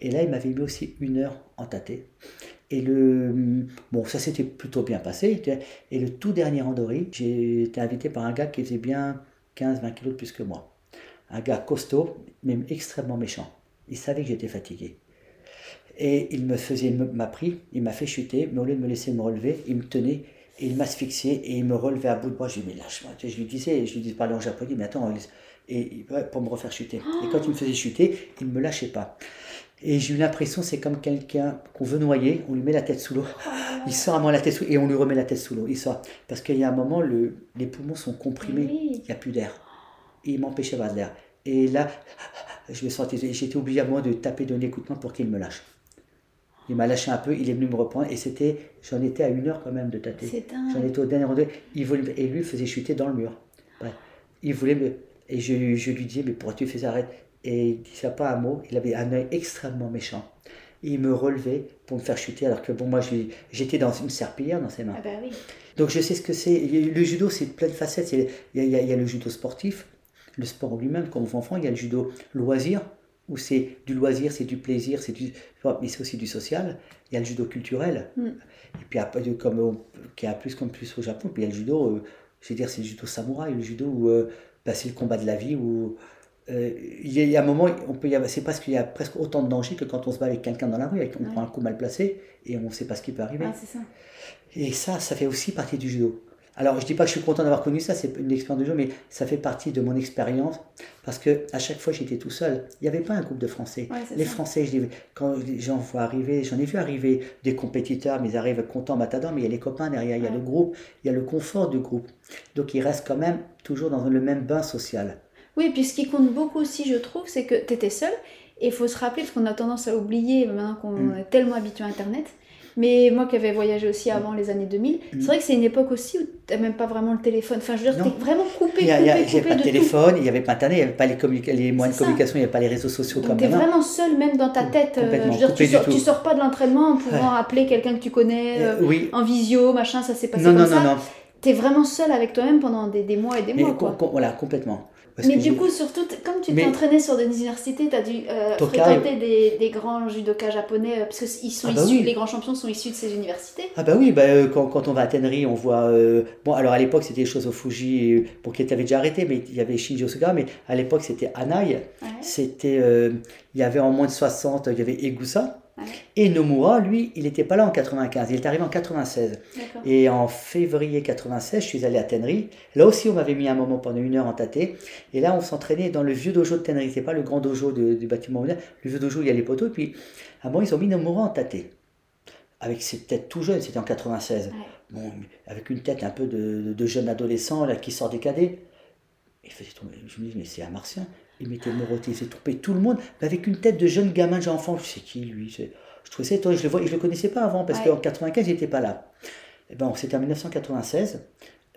Et là, il m'avait mis aussi une heure en tâté. Et le. Bon, ça s'était plutôt bien passé. Et le tout dernier randori, j'ai été invité par un gars qui faisait bien 15-20 kilos de plus que moi. Un gars costaud, même extrêmement méchant. Il savait que j'étais fatigué. Et il me faisait, m'a pris, il m'a fait chuter, mais au lieu de me laisser me relever, il me tenait et il m'asphyxiait et il me relevait à bout de bras. Je lui lâche-moi. Je lui disais, je lui disais, parler en japonais, mais attends, et pour me refaire chuter. Et quand il me faisait chuter, il ne me lâchait pas. Et j'ai eu l'impression, c'est comme quelqu'un qu'on veut noyer, on lui met la tête sous l'eau, il sort à moi la tête sous l'eau, et on lui remet la tête sous l'eau, il sort. Parce qu'il y a un moment, le, les poumons sont comprimés, il n'y a plus d'air. Et il m'empêchait d'avoir de l'air. Et là, je me sentais, j'étais obligé à moi de taper d'un écoutement pour qu'il me lâche. Il m'a lâché un peu, il est venu me reprendre, et c'était, j'en étais à une heure quand même de tâter. J'en étais au dernier rendez il voulait, et lui faisait chuter dans le mur. Il voulait me, et je, je lui dis, mais pourquoi tu fais ça arrête Et il ne disait pas un mot, il avait un œil extrêmement méchant. il me relevait pour me faire chuter, alors que bon, moi j'étais dans une serpillière dans ses mains. Ah bah oui. Donc je sais ce que c'est. Le judo, c'est plein de facettes. Il y, a, il y, a, le judo sportif, le sport en lui-même, quand on enfant, il y a le judo loisir, où c'est du loisir, c'est du plaisir, c'est du, mais c'est aussi du social. Il y a le judo culturel, mm. et puis après, comme, qui a plus comme plus au Japon, puis il y a le judo, euh, je veux dire, c'est le judo samouraï, le judo où euh, bah, c'est le combat de la vie, où euh, il y, a un moment, on peut c'est parce qu'il y a presque autant de danger que quand on se bat avec quelqu'un dans la rue, on prend un coup mal placé et on ne sait pas ce qui peut arriver. ça. Et ça, ça fait aussi partie du judo. Alors, je dis pas que je suis content d'avoir connu ça, c'est une expérience de jeu, mais ça fait partie de mon expérience parce que à chaque fois j'étais tout seul. Il n'y avait pas un groupe de Français. les Français, je quand j'en vois arriver, j'en ai vu arriver des compétiteurs, mais ils arrivent contents, matadors, mais il y a les copains derrière, il y a le groupe, il y a le confort du groupe. Donc ils restent quand même toujours dans le même bain social. Oui, puis ce qui compte beaucoup aussi, je trouve, c'est que tu étais seul. Et il faut se rappeler, parce qu'on a tendance à oublier maintenant qu'on mm. est tellement habitué à Internet, mais moi qui avais voyagé aussi avant les années 2000, mm. c'est vrai que c'est une époque aussi où tu n'as même pas vraiment le téléphone. Enfin, je veux dire, tu es vraiment coupé. Il n'y avait pas de téléphone, il n'y avait pas Internet, il n'y avait pas les, les moyens de communication, il n'y avait pas les réseaux sociaux Donc, comme Tu es vraiment seul, même dans ta tête. Euh, je veux dire, tu, sors, sors pas de l'entraînement en pouvant appeler quelqu'un que tu connais euh, euh, en visio, machin, ça s'est passé non, comme non, ça. Non, non, Tu es vraiment seul avec toi-même pendant des, des, mois et des mois. quoi. voilà, complètement mais du coup, surtout, comme tu t'es entraîné sur des universités, tu as dû euh, fréquenter des, des, grands judokas japonais, euh, parce que ils sont ah bah issus, les grands champions sont issus de ces universités. Ah bah oui, bah, euh, quand, quand, on va à Tenri, on voit... bon, alors à l'époque, c'était des choses au Fuji, pour qui avait déjà arrêté, mais il y avait Shinji Osuga, mais à l'époque, c'était Anai. C'était... il y avait en moins de 60, il y avait Egusa. Et Nomura, lui, il n'était pas là en 95, il est arrivé en 96. Et en février 96, je suis allé à Teneri. Là aussi, on m'avait mis un moment pendant une heure en tâté. Et là, on s'entraînait dans le vieux dojo de Teneri. C'est pas le grand dojo du bâtiment moderne. Le vieux dojo, il y a les poteaux. Et puis, à bon, ils ont mis Nomura en tâté. Avec cette tête tout jeune, c'était en 96. Bon, avec une tête un peu de, jeune adolescent là, qui sort des cadets. Il faisait tomber. Je me dis, mais c'est un martien. Il m'était moroté, il s'est trompé tout le monde, mais avec une tête de jeune gamin, jeune enfant. Je sais qui lui Je trouvais ça étonnant, je le, vois, je le connaissais pas avant, parce qu'en 95, il n'était pas là. Et eh ben, c'était en 1996.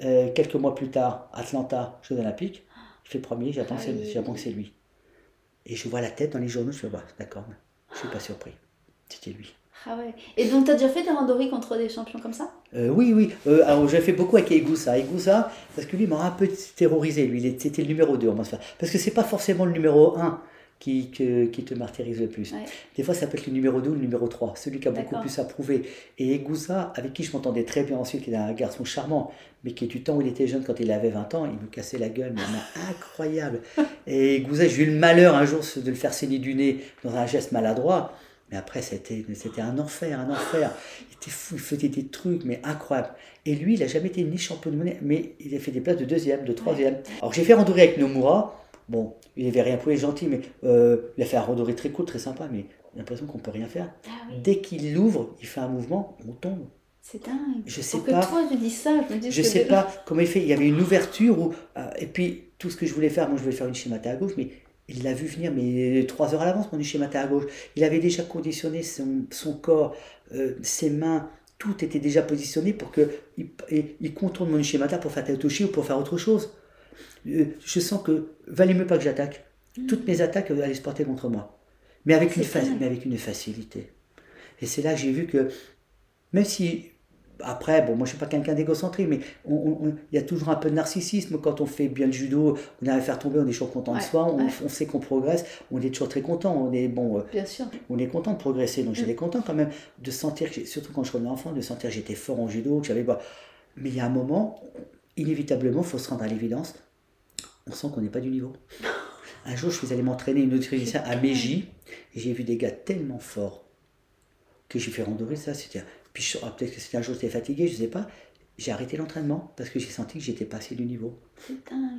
Euh, quelques mois plus tard, Atlanta, Jeux Olympiques. Je fais premier, j'apprends ah que c'est lui. Et je vois la tête dans les journaux, je fais, bah, d'accord, je suis pas surpris. C'était lui. Ah ouais. Et donc, tu as déjà fait des randonnées contre des champions comme ça? Euh, Oui, oui. Euh, alors, j'ai fait beaucoup avec Egusa. Egusa, parce que lui m'a un peu terrorisé. Lui, c'était le numéro 2, Parce que c'est pas forcément le numéro 1 qui, qui te martyrise le plus. Des fois, ça peut être le numéro 2 ou le numéro 3, celui qui a beaucoup plus à prouver. Et Egusa, avec qui je m'entendais très bien ensuite, qui est un garçon charmant, mais qui est du temps où il était jeune, quand il avait 20 ans, il me cassait la gueule, mais incroyable. Et Egusa, j'ai eu le malheur un jour de le faire saigner du nez dans un geste maladroit. Mais après, c'était, c'était un enfer, un enfer. Il était fou, il faisait des trucs, mais incroyables. Et lui, il n'a jamais été ni champion de monnaie, mais il a fait des places de deuxième, de troisième. Alors j'ai fait randonnée avec Nomura. Bon, il n'avait rien pour les gentils, mais euh, il a fait un randonnée très cool, très sympa, mais j'ai l'impression qu'on ne peut rien faire. Ah Dès qu'il l'ouvre, il fait un mouvement, on tombe. C'est dingue. Je sais pas. que toi, je dis ça. Je me dis je sais pas comment il fait. Il y avait une ouverture où, euh, et puis tout ce que je voulais faire, moi je voulais faire une schémata à gauche, mais il l'a vu venir, mais trois heures à l'avance, mon schéma à gauche. Il avait déjà conditionné son, son corps, euh, ses mains, tout était déjà positionné pour qu'il il contourne mon schéma pour faire toucher ou pour faire autre chose. Euh, je sens que valait mieux pas que j'attaque. Mm. Toutes mes attaques allaient se porter contre moi. Mais avec, une, mais avec une facilité. Et c'est là que j'ai vu que, même si après, bon, moi je suis pas quelqu'un d'égocentrique, mais il y a toujours un peu de narcissisme quand on fait bien le judo, on arrive à faire tomber, on est toujours content de soi, on, sait qu'on progresse, on est toujours très content, on est bon, euh, bien sûr. on est content de progresser, donc j'étais mm. content quand même de sentir, surtout quand je suis enfant, de sentir que j'étais fort en judo, que j'avais, bah, mais il y a un moment, inévitablement, il faut se rendre à l'évidence, on sent qu'on n'est pas du niveau. Un jour, je suis allé m'entraîner une autre à Meiji, et j'ai vu des gars tellement forts que j'ai fait randonner ça, c'était puis peut-être que c'était un jour j'étais fatigué, je sais pas. J'ai arrêté l'entraînement parce que j'ai senti que j'étais passé du niveau.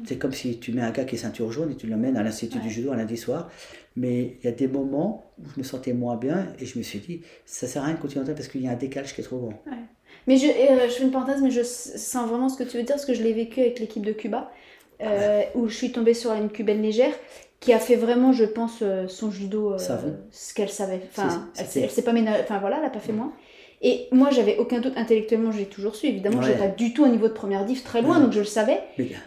C'est comme si tu mets un gars qui est ceinture jaune et tu l'emmènes à l'Institut du judo un lundi soir. Mais il y a des moments où je me sentais moins bien et je me suis dit, ça sert à rien de continuer parce qu'il y a un décalage qui est trop grand. Mais je, euh, je fais une parenthèse, mais je sens vraiment ce que tu veux dire parce que je l'ai vécu avec l'équipe de Cuba. Euh, où je suis tombée sur une cubaine légère qui a fait vraiment, je pense, euh, son judo, ce qu'elle savait. Enfin, elle, elle s'est pas ménagée, enfin voilà, elle n'a pas fait moins. Et moi, j'avais aucun doute intellectuellement, j'ai toujours su. Évidemment, je n'étais pas du tout au niveau de première diff, très loin, donc je le savais.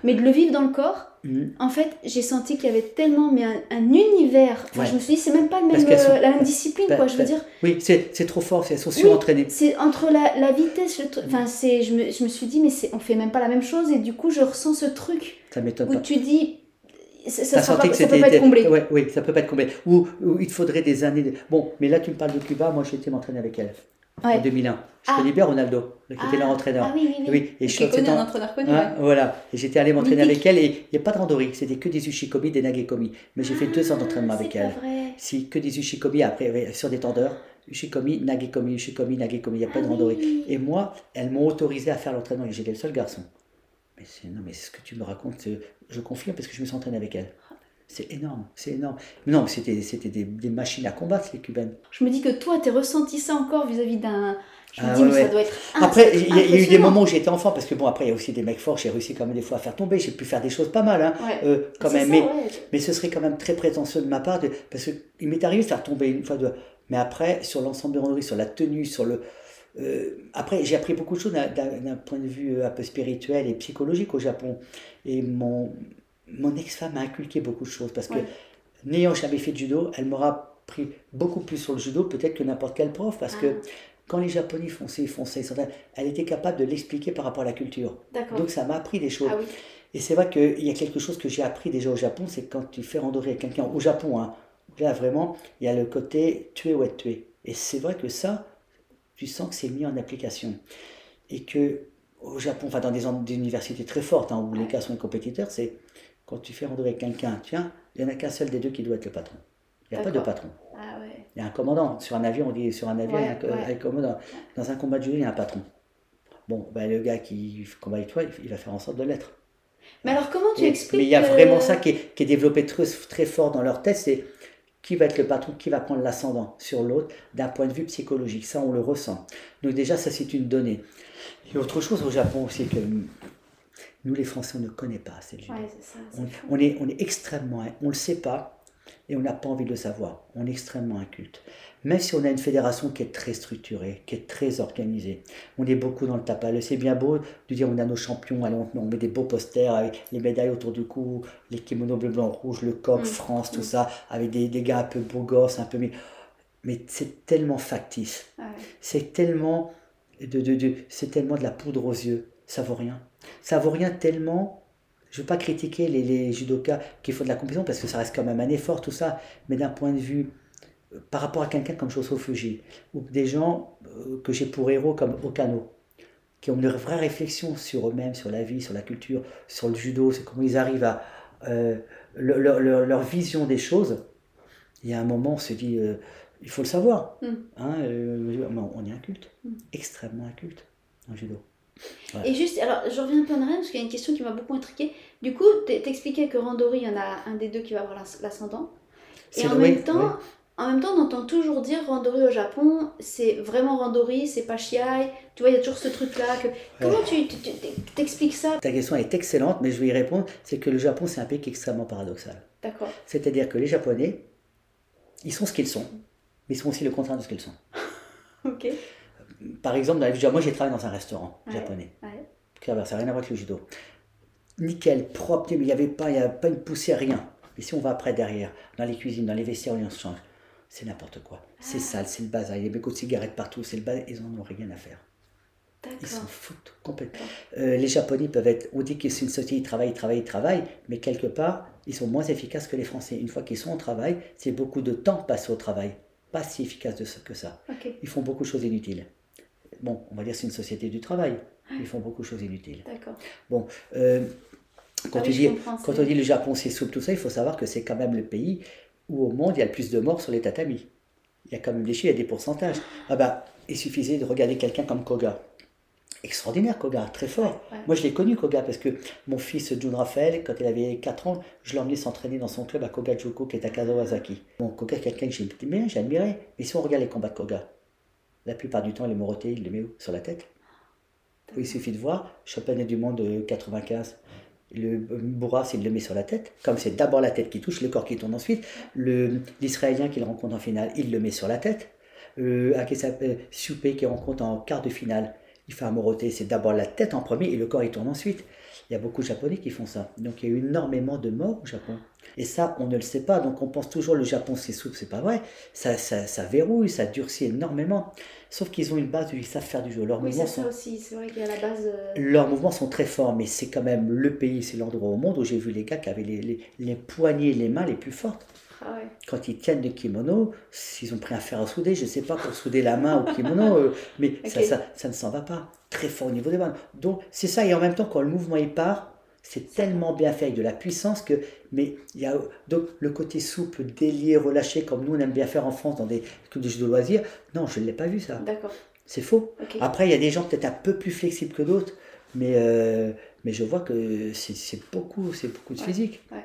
Mais de le vivre dans le corps, mhm. en fait, j'ai senti qu'il y avait tellement mais un, univers. Enfin, je me suis dit, c'est même pas le même, euh, la même discipline, quoi. Je veux dire. Oui, c'est trop fort, elles sont surentraînées. c'est entre la, la vitesse, enfin, c'est, je me, je me suis dit, mais on fait même pas la même chose, et du coup, je ressens ce truc. Ça m'étonne Où tu dis, ça, ça, pas, peut pas être comblé. oui, ça peut pas être comblé. Ou, il faudrait des années. Bon, mais là, tu me parles de Cuba. Moi, j'ai été m'entraîner avec elle en 2001. Je ah. connais bien Ronaldo, qui était leur entraîneur. Ah oui, oui, oui. Et je connais un entraîneur connu. Hein, voilà. Et j'étais allé m'entraîner avec elle et il n'y a pas de randori, c'était que des ushikomi, des nagekomi. Mais j'ai fait deux ans d'entraînement avec elle. Vrai. Si, que des ushikomi après, sur des tendeurs. Ushikomi, nagekomi, ushikomi, nagekomi, il n'y a pas de randori. Et moi, elles m'ont autorisé à faire l'entraînement et j'étais le seul garçon. Mais c'est, non, mais c'est ce que tu me racontes, je confirme parce que je me suis entraîné avec elle. C'est énorme, c'est énorme. Mais non, c'était, c'était des, des, machines à combattre, les cubaines. Je me dis que toi, tu as ressenti ça encore vis-à-vis d'un, je me ah dis, ça doit être. Après, il y, a eu des moments où j'étais enfant, parce que bon, après, il y a aussi des mecs forts, j'ai réussi quand même des fois à faire tomber, j'ai pu faire des choses pas mal, hein, euh, quand même. mais, mais ce serait quand même très prétentieux de ma part, de, parce qu'il m'est arrivé de faire tomber une fois, de, mais après, sur l'ensemble de randonnée, sur la tenue, sur le. Euh, après, j'ai appris beaucoup de choses d'un point de vue euh, un peu spirituel et psychologique au Japon. Et mon, mon ex-femme m'a inculqué beaucoup de choses, parce que n'ayant jamais fait de judo, elle m'aura pris beaucoup plus sur le judo peut-être que n'importe quel prof, parce que ah quand les Japonais font ça, ils font ça, elle était capable de l'expliquer par rapport à la culture. Donc ça m'a appris des choses. Ah Et c'est vrai qu'il y a quelque chose que j'ai appris déjà au Japon, c'est quand tu fais randorer quelqu'un au Japon, hein, là vraiment, il y a le côté tuer ou être tué. Et c'est vrai que ça, tu sens que c'est mis en application. Et que au Japon, enfin dans des, universités très fortes, hein, où les cas sont les compétiteurs, c'est quand tu fais randorer quelqu'un, tiens, il n'y en a qu'un seul des deux qui doit être le patron. Il n'y a pas de patron. Ah il y a un commandant. Sur un avion, on dit sur un avion, il y a un, commandant. Dans un combat de judo, il y a un patron. Bon, ben, le gars qui combat avec toi, il va faire en sorte de l'être. Mais alors, comment tu expliques Mais il y a vraiment ça qui est, qui est développé très, très, fort dans leur tête c'est qui va être le patron, qui va prendre l'ascendant sur l'autre d'un point de vue psychologique. Ça, on le ressent. Donc, déjà, ça, c'est une donnée. Et autre chose au Japon aussi que nous, les Français, on ne connaît pas assez le judo. on, est, on est extrêmement. On ne le sait pas et on n'a pas envie de le savoir. On est extrêmement inculte. Même si on a une fédération qui est très structurée, qui est très organisée, on est beaucoup dans le tapal. C'est bien beau de dire on a nos champions, allez, on, met des beaux posters avec les médailles autour du cou, les kimonos bleu, blanc, rouge, le coq, mm. France, tout mm. ça, avec des, des, gars un peu beaux gosses, un peu. Mais, mais c'est tellement factice. C'est tellement de, de, de c'est tellement de la poudre aux yeux. Ça vaut rien. Ça vaut rien tellement je ne veux pas critiquer les, les, judokas qui font de la compétition parce que ça reste quand même un effort, tout ça, mais d'un point de vue euh, par rapport à quelqu'un comme Shoso Fuji, ou des gens euh, que j'ai pour héros comme Okano, qui ont une vraie réflexion sur eux-mêmes, sur la vie, sur la culture, sur le judo, c'est comment ils arrivent à. Euh, leur, vision des choses, il y a un moment, on se dit, il faut le savoir. Mm. Hein, on est inculte, mm. extrêmement inculte en judo. Et juste, alors je reviens un peu en arrière parce qu'il y a une question qui m'a beaucoup intriguée. Du coup, t'expliquais que Randori, il y en a un des deux qui va avoir l'ascendant. Et en même temps, en même temps, on entend toujours dire Randori au Japon, c'est vraiment Randori, c'est pas Shiai. Tu vois, il y a toujours ce truc-là. Que... Comment tu t'expliques ça? Ta question est excellente, mais je vais y répondre. C'est que le Japon, c'est un pays qui est extrêmement paradoxal. D'accord. C'est-à-dire que les Japonais, ils sont ce qu'ils sont, mais ils sont aussi le contraire de ce qu'ils sont. ok par exemple, dans moi j'ai travaillé dans un restaurant japonais. Ça n'a rien à voir avec le judo. Nickel, propre, mais il n'y avait pas, il y avait pas une poussière, rien. Et si on va après derrière, dans les cuisines, dans les vestiaires où on se change, c'est n'importe quoi. C'est ah. sale, c'est le bazar. Il y a des de cigarettes partout, c'est le bazar. Ils n'en ont rien à faire. Ils s'en foutent complètement. Euh, les Japonais peuvent être, on dit que c'est une société, ils travaillent, ils travaillent, ils travaillent, mais quelque part, ils sont moins efficaces que les Français. Une fois qu'ils sont au travail, c'est beaucoup de temps passé au travail. Pas si efficace de que ça. Ils font beaucoup de choses inutiles bon, on va dire c'est une société du travail. Ils font beaucoup de choses inutiles. D'accord. Bon, euh, quand, ah tu dis, quand on dit le Japon c'est souple, tout ça, il faut savoir que c'est quand même le pays où au monde il y a le plus de morts sur les tatamis. Il y a quand même des chiffres, il y a des pourcentages. Ah bah, il suffisait de regarder quelqu'un comme Koga. Extraordinaire, Koga, très fort. Moi, je l'ai connu, Koga, parce que mon fils, Jun Raphaël, quand il avait 4 ans, je l'ai emmené s'entraîner dans son club à Koga Juku, qui est à Kazawazaki. Bon, Koga, quelqu'un que j'ai bien, j'ai admiré. Mais si on regarde les combats de Koga, la plupart du temps, les Morotés, il les met où? Sur la tête. Il suffit de voir, championnat du monde 95, le Bourras, il le met sur la tête. Comme c'est d'abord la tête qui touche, le corps qui tourne ensuite. L'Israélien qu'il rencontre en finale, il le met sur la tête. Euh, Soupé qui rencontre en quart de finale, il fait un Moroté, c'est d'abord la tête en premier et le corps il tourne ensuite. Il y a beaucoup de Japonais qui font ça. Donc il y a eu énormément de morts au Japon. Et ça, on ne le sait pas. Donc on pense toujours le Japon c'est souple, c'est pas vrai. Ça, ça, ça, verrouille, ça durcit énormément. Sauf qu'ils ont une base où ils savent faire du jeu. Leurs oui, mouvements ça aussi. C'est vrai qu'il y a la base. Euh, Leurs mouvements sont très forts, mais c'est quand même le pays, c'est l'endroit au monde où j'ai vu les gars qui avaient les, les, les poignets, les mains les plus fortes. Ah ouais. Quand ils tiennent le kimono, s'ils ont pris un fer à souder, je ne sais pas pour souder la main au kimono, euh, mais ça, ça, ça, ne s'en va pas. Très fort au niveau des mains. Donc c'est ça, et en même temps, quand le mouvement il part, c'est tellement bien fait avec de la puissance que. Mais il y a donc le côté souple, délié, relâché, comme nous on aime bien faire en France dans des clubs de jeux de loisirs. Non, je ne l'ai pas vu ça. D'accord. C'est faux. Après, il y a des gens peut-être un peu plus flexibles que d'autres, mais, euh, mais je vois que c'est beaucoup, beaucoup de physique. Ouais.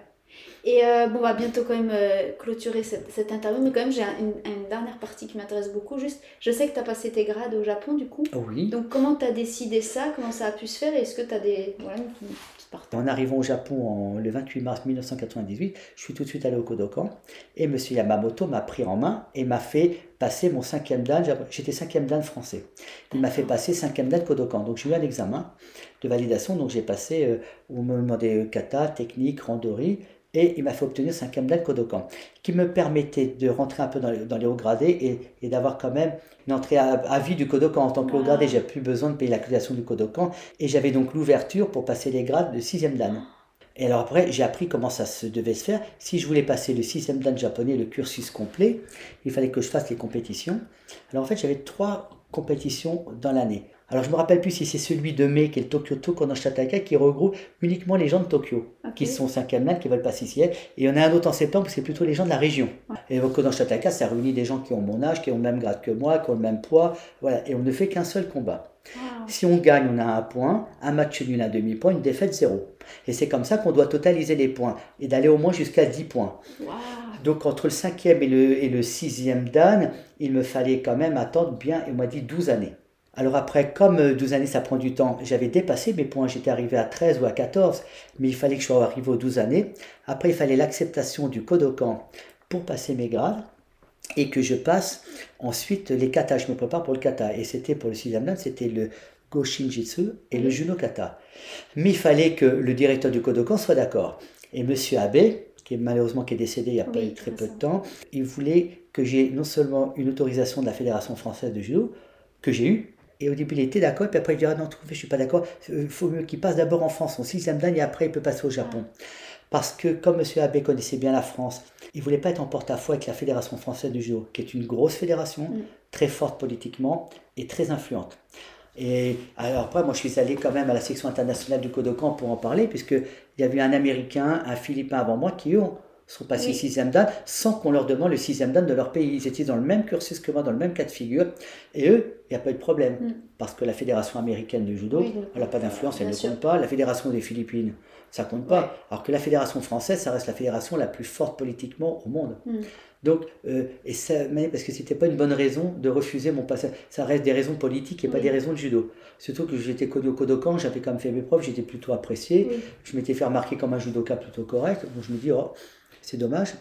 Et euh, bon, on va bientôt quand même euh, clôturer cette, cette, interview, mais quand même, j'ai une, dernière partie qui m'intéresse beaucoup. Juste, je sais que tu as passé tes grades au Japon, du coup. Oui. Donc, comment tu as décidé ça? Comment ça a pu se faire? Est-ce que tu as des. Voilà, en arrivant au Japon en, le 28 mars 1998, je suis tout de suite allé au Kodokan et M. Yamamoto m'a pris en main et m'a fait passer mon cinquième dan. J'étais cinquième dan français. Il m'a fait passer cinquième dan Kodokan. Donc j'ai eu un examen de validation. Donc j'ai passé, euh, on me demandait kata, technique, randori et il m'a fait obtenir 5e dan Kodokan, qui me permettait de rentrer un peu dans les, hauts gradés et, d'avoir quand même une entrée à, vie du Kodokan. En tant que haut gradé, j'ai plus besoin de payer la du Kodokan, et j'avais donc l'ouverture pour passer les grades de 6e dan. Et alors après, j'ai appris comment ça se devait se faire. Si je voulais passer le 6e dan japonais, le cursus complet, il fallait que je fasse les compétitions. Alors en fait, j'avais trois compétitions dans l'année. Alors je me rappelle plus si c'est celui de mai qui est le Tokyo Tokono Shataka qui regroupe uniquement les gens de Tokyo qui sont 5 dan qui veulent passer ici. Et il y en a un autre en septembre c'est plutôt les gens de la région. Et au Kono Shataka ça réunit des gens qui ont mon âge, qui ont le même grade que moi, qui ont le même poids. Voilà. Et on ne fait qu'un seul combat. Si on gagne, on a un point, un match nul, un demi-point, une défaite, zéro. Et c'est comme ça qu'on doit totaliser les points et d'aller au moins jusqu'à 10 points. Donc entre le cinquième et le, et le sixième dan, il me fallait quand même attendre bien, il m'a dit 12 années. Alors après, comme 12 euh, années, ça prend du temps, j'avais dépassé mes points, j'étais arrivé à 13 ou à 14, mais il fallait que je sois arrivé aux 12 années. Après, il fallait l'acceptation du Kodokan pour passer mes grades et que je passe ensuite les katas. Je me prépare pour le kata. Et c'était pour le sixième dan, c'était le Goshinjitsu et le Juno kata. Mais il fallait que le directeur du Kodokan soit d'accord. Et monsieur Abe, qui est malheureusement qui est décédé il y a pas très peu de temps, il voulait que j'ai non seulement une autorisation de la Fédération française de judo, que j'ai eu, et au début, il était d'accord, puis après, il dit Ah non, je suis pas d'accord, il euh, faut mieux qu'il passe d'abord en France, son sixième dan, et après, il peut passer au Japon. Parce que, comme M. Abbé connaissait bien la France, il voulait pas être en porte-à-faux avec la Fédération française du judo, qui est une grosse fédération, mm. très forte politiquement et très influente. Et alors après, moi, je suis allé quand même à la section internationale du Kodokan pour en parler, puisqu'il y avait un Américain, un Philippin avant moi qui, eux, sont passés sixième dan sans qu'on leur demande le sixième dan de leur pays. Ils étaient dans le même cursus que moi, dans le même cas de figure. Et eux, il n'y a pas eu de problème. Mm. Parce que la fédération américaine de judo, elle n'a pas d'influence, elle ne compte pas. La fédération des Philippines, ça compte pas. Alors que la fédération française, ça reste la fédération la plus forte politiquement au monde. Mm. Donc, euh, et ça, parce que c'était pas une bonne raison de refuser mon passage. Ça reste des raisons politiques et pas des raisons de judo. Surtout que j'étais connu au Kodokan, j'avais quand même fait mes preuves, j'étais plutôt apprécié. Je m'étais fait remarquer comme un judoka plutôt correct. Donc je me dis, oh, c'est dommage.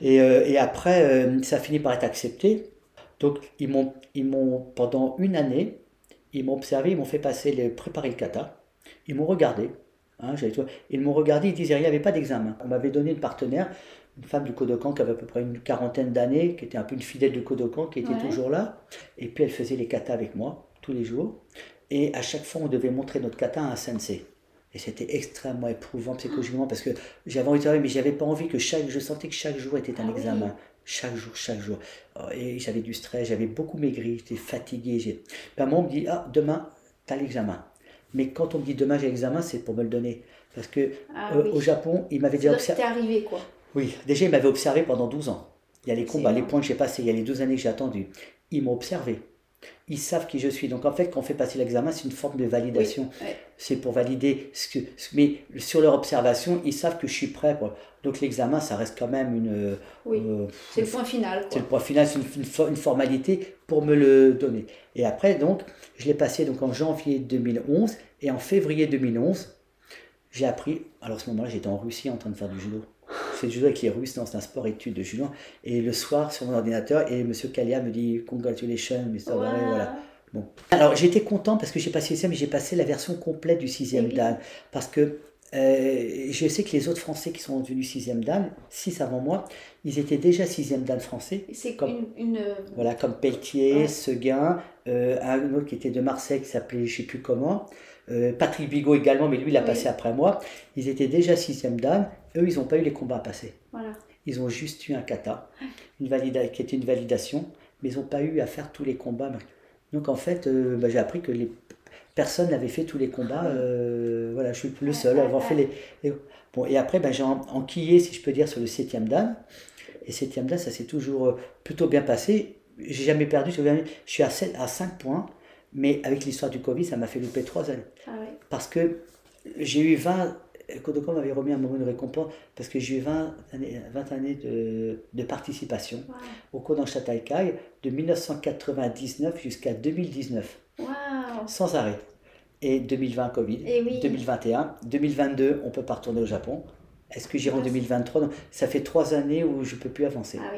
Et, euh, et après, euh, ça a fini par être accepté. Donc, ils m'ont, ils m'ont pendant une année, ils m'ont observé, ils m'ont fait passer, le, préparer le kata. Ils m'ont regardé. Hein, ils m'ont regardé, ils disaient, il n'y avait pas d'examen. On m'avait donné une partenaire, une femme du Kodokan qui avait à peu près une quarantaine d'années, qui était un peu une fidèle du Kodokan, qui était toujours là. Et puis elle faisait les katas avec moi, tous les jours. Et à chaque fois, on devait montrer notre kata à un sensei. Et c'était extrêmement éprouvant psychologiquement parce que j'avais envie de travailler, mais j'avais pas envie que chaque, je sentais que chaque jour était un ah examen. Chaque jour, chaque jour. Oh, et j'avais du stress, j'avais beaucoup maigri, j'étais fatigué. Maman me dit, ah, demain, tu as l'examen. Mais quand on me dit demain j'ai l'examen, c'est pour me le donner. Parce que ah euh, au Japon, il m'avait déjà observé. arrivé quoi. Oui, déjà il m'avait observé pendant 12 ans. Il y a les combats, les points que j'ai passés, il y a les 12 années que j'ai attendu. Ils m'ont observé ils savent qui je suis. Donc en fait, quand on fait passer l'examen, c'est une forme de validation. C'est pour valider ce que. Mais sur leur observation, ils savent que je suis prêt. Donc l'examen, ça reste quand même une. Oui. Euh, c'est le point final. C'est le point final, c'est une, une, formalité pour me le donner. Et après, donc, je l'ai passé donc en janvier 2011 et en février 2011, j'ai appris. Alors à ce moment-là, j'étais en Russie en train de faire du judo fais du judo avec les Russes, c'est un sport étude de judo. Et le soir, sur mon ordinateur, et Monsieur Kalia me dit Congratulations, Mr. Wow. voilà. Bon. Alors j'étais content parce que j'ai passé ça, mais j'ai passé la version complète du sixième dan. Parce que je sais que les autres Français qui sont devenus sixième dan, six avant moi, ils étaient déjà sixième dan français. C'est comme une, Voilà, comme Pelletier, Seguin, un autre qui était de Marseille qui s'appelait je ne sais plus comment. Patrick Bigot également, mais lui il a passé après moi. Ils étaient déjà sixième dan. Eux, ils n'ont pas eu les combats à passer. Voilà. Ils ont juste eu un kata, une valida qui était une validation, mais ils n'ont pas eu à faire tous les combats. Donc en fait, euh, bah, j'ai appris que les personnes n'avaient fait tous les combats. Euh, voilà, je suis le seul à avoir fait les, Bon, et après, bah, j'ai enquillé, si je peux dire, sur le septième dan. Et septième dan, ça s'est toujours euh, plutôt bien passé. J'ai jamais perdu. Je suis à, 7, à 5 points, mais avec l'histoire du Covid, ça m'a fait louper 3 années. Ah Parce que j'ai eu 20 Kodoko m'avait remis un moment de récompense parce que j'ai eu 20 années, 20 années de, de participation au cours Chataïkai de 1999 jusqu'à 2019. Sans arrêt. Et 2020 Covid, 2021, 2022 on peut pas retourner au Japon. Est-ce que j'irai en 2023 Ça fait trois années où je peux plus avancer. Ah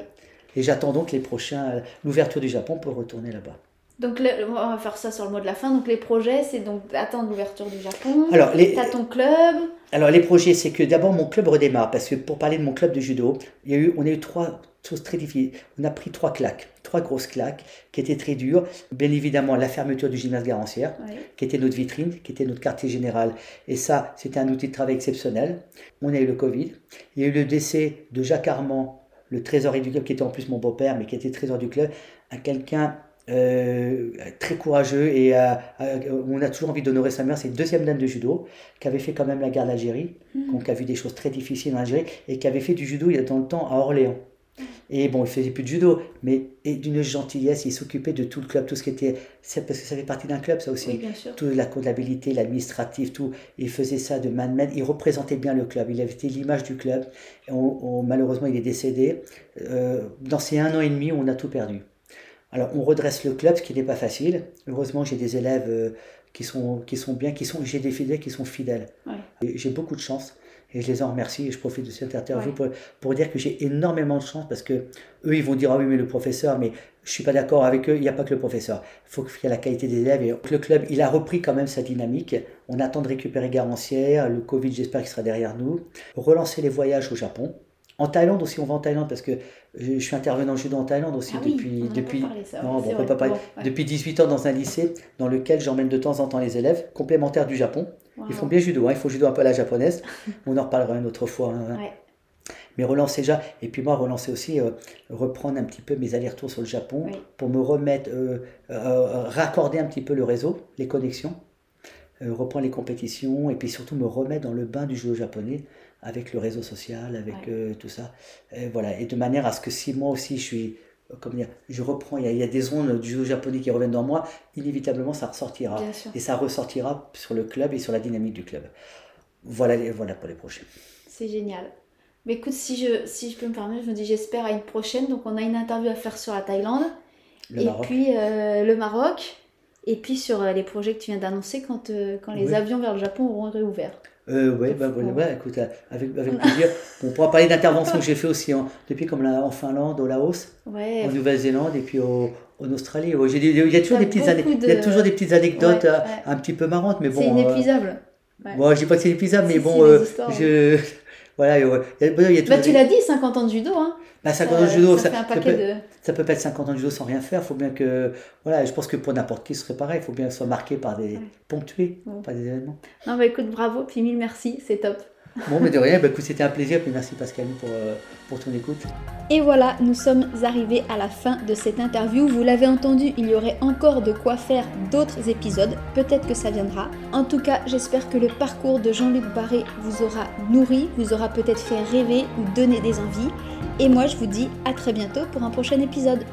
Et j'attends donc les prochains, l'ouverture du Japon pour retourner là-bas. Donc on va faire ça sur le mot de la fin. Donc les projets, c'est donc attendre l'ouverture du Japon. Alors les... T'as ton club. Alors les projets, c'est que d'abord mon club redémarre parce que pour parler de mon club de judo, il y a eu, on a eu trois choses très difficiles. On a pris trois claques, trois grosses claques qui étaient très dures. Bien évidemment la fermeture du gymnase Garancière, qui était notre vitrine, qui était notre quartier général. Et ça, c'était un outil de travail exceptionnel. On a eu le Covid. Il y a eu le décès de Jacques Armand, le trésorier du club, qui était en plus mon beau-père, mais qui était trésorier du club, à quelqu'un euh, très courageux et euh, euh, on a toujours envie d'honorer sa mère. C'est une deuxième dame de judo qui avait fait quand même la guerre d'Algérie, mmh. donc qui a vu des choses très difficiles en Algérie et qui avait fait du judo il y a dans le temps à Orléans. Mmh. Et bon, il faisait plus de judo, mais d'une gentillesse, il s'occupait de tout le club, tout ce qui était. Parce que ça fait partie d'un club, ça aussi. Toute la comptabilité, l'administratif, tout. Il faisait ça de man man. Il représentait bien le club. Il avait été l'image du club. malheureusement, il est décédé. dans ces un an et demi, on a tout perdu. Alors on redresse le club, ce qui n'est pas facile. Heureusement, j'ai des élèves euh, qui sont, qui sont bien, qui sont, j'ai des fidèles qui sont fidèles. J'ai beaucoup de chance et je les en remercie et je profite de cette interview pour, pour, dire que j'ai énormément de chance parce que eux ils vont dire ah oui mais le professeur mais je suis pas d'accord avec eux il n'y a pas que le professeur. Il faut qu'il y ait la qualité des élèves et le club il a repris quand même sa dynamique. On attend de récupérer Garancière le Covid j'espère qu'il sera derrière nous. Relancer les voyages au Japon en Thaïlande aussi, on va en Thaïlande parce que je, suis intervenant judo en Thaïlande aussi ah depuis, depuis, non, depuis 18 ans dans un lycée dans lequel j'emmène de temps en temps les élèves complémentaires du Japon. Ils font bien judo, hein, ils font judo un peu à la japonaise. on en reparlera une autre fois. Hein. Mais relancer déjà, et puis moi relancer aussi, euh, reprendre un petit peu mes allers-retours sur le Japon pour me remettre, euh, euh, raccorder un petit peu le réseau, les connexions, reprendre les compétitions et puis surtout me remettre dans le bain du judo japonais avec le réseau social, avec euh, tout ça. Et voilà. Et de manière à ce que si moi aussi je suis, euh, comment dire, je reprends, il y, a, des ondes du jeu japonais qui reviennent dans moi, inévitablement ça ressortira. Et ça ressortira sur le club et sur la dynamique du club. Voilà, voilà pour les prochains. C'est génial. Mais écoute, si je, si je peux me permettre, je me dis j'espère à une prochaine. Donc on a une interview à faire sur la Thaïlande. et puis euh, le Maroc. Et puis sur les projets que tu viens d'annoncer quand, quand les avions vers le Japon auront réouvert. Euh, ouais, bah, ouais, écoute, avec, avec plaisir. On pourra parler d'interventions que j'ai fait aussi en, depuis comme là, en Finlande, au Laos, en Nouvelle-Zélande et puis au, en Australie. il, y a toujours des petites il y a toujours des petites anecdotes euh, un petit peu marrantes, mais bon. C'est inépuisable. Euh, ouais. je dis pas que c'est inépuisable, mais bon, euh, je, voilà, il y a, il y a bah, tu l'as dit, 50 ans de judo, hein. Bah, 50 ans de judo, ça, ça, peut, ça, peut, pas être 50 ans de judo sans rien faire. Il faut bien que. Voilà, je pense que pour n'importe qui, ce serait pareil. Il faut bien que ce soit marqué par des. ponctués, par des événements. Non, bah écoute, bravo, puis mille merci, c'est top. Bon, mais de rien, bah, écoute, c'était un plaisir, puis merci Pascal pour, euh, pour ton écoute. Et voilà, nous sommes arrivés à la fin de cette interview. Vous l'avez entendu, il y aurait encore de quoi faire d'autres épisodes. Peut-être que ça viendra. En tout cas, j'espère que le parcours de Jean-Luc Barré vous aura nourri, vous aura peut-être fait rêver ou donner des envies. Et moi, je vous dis à très bientôt pour un prochain épisode.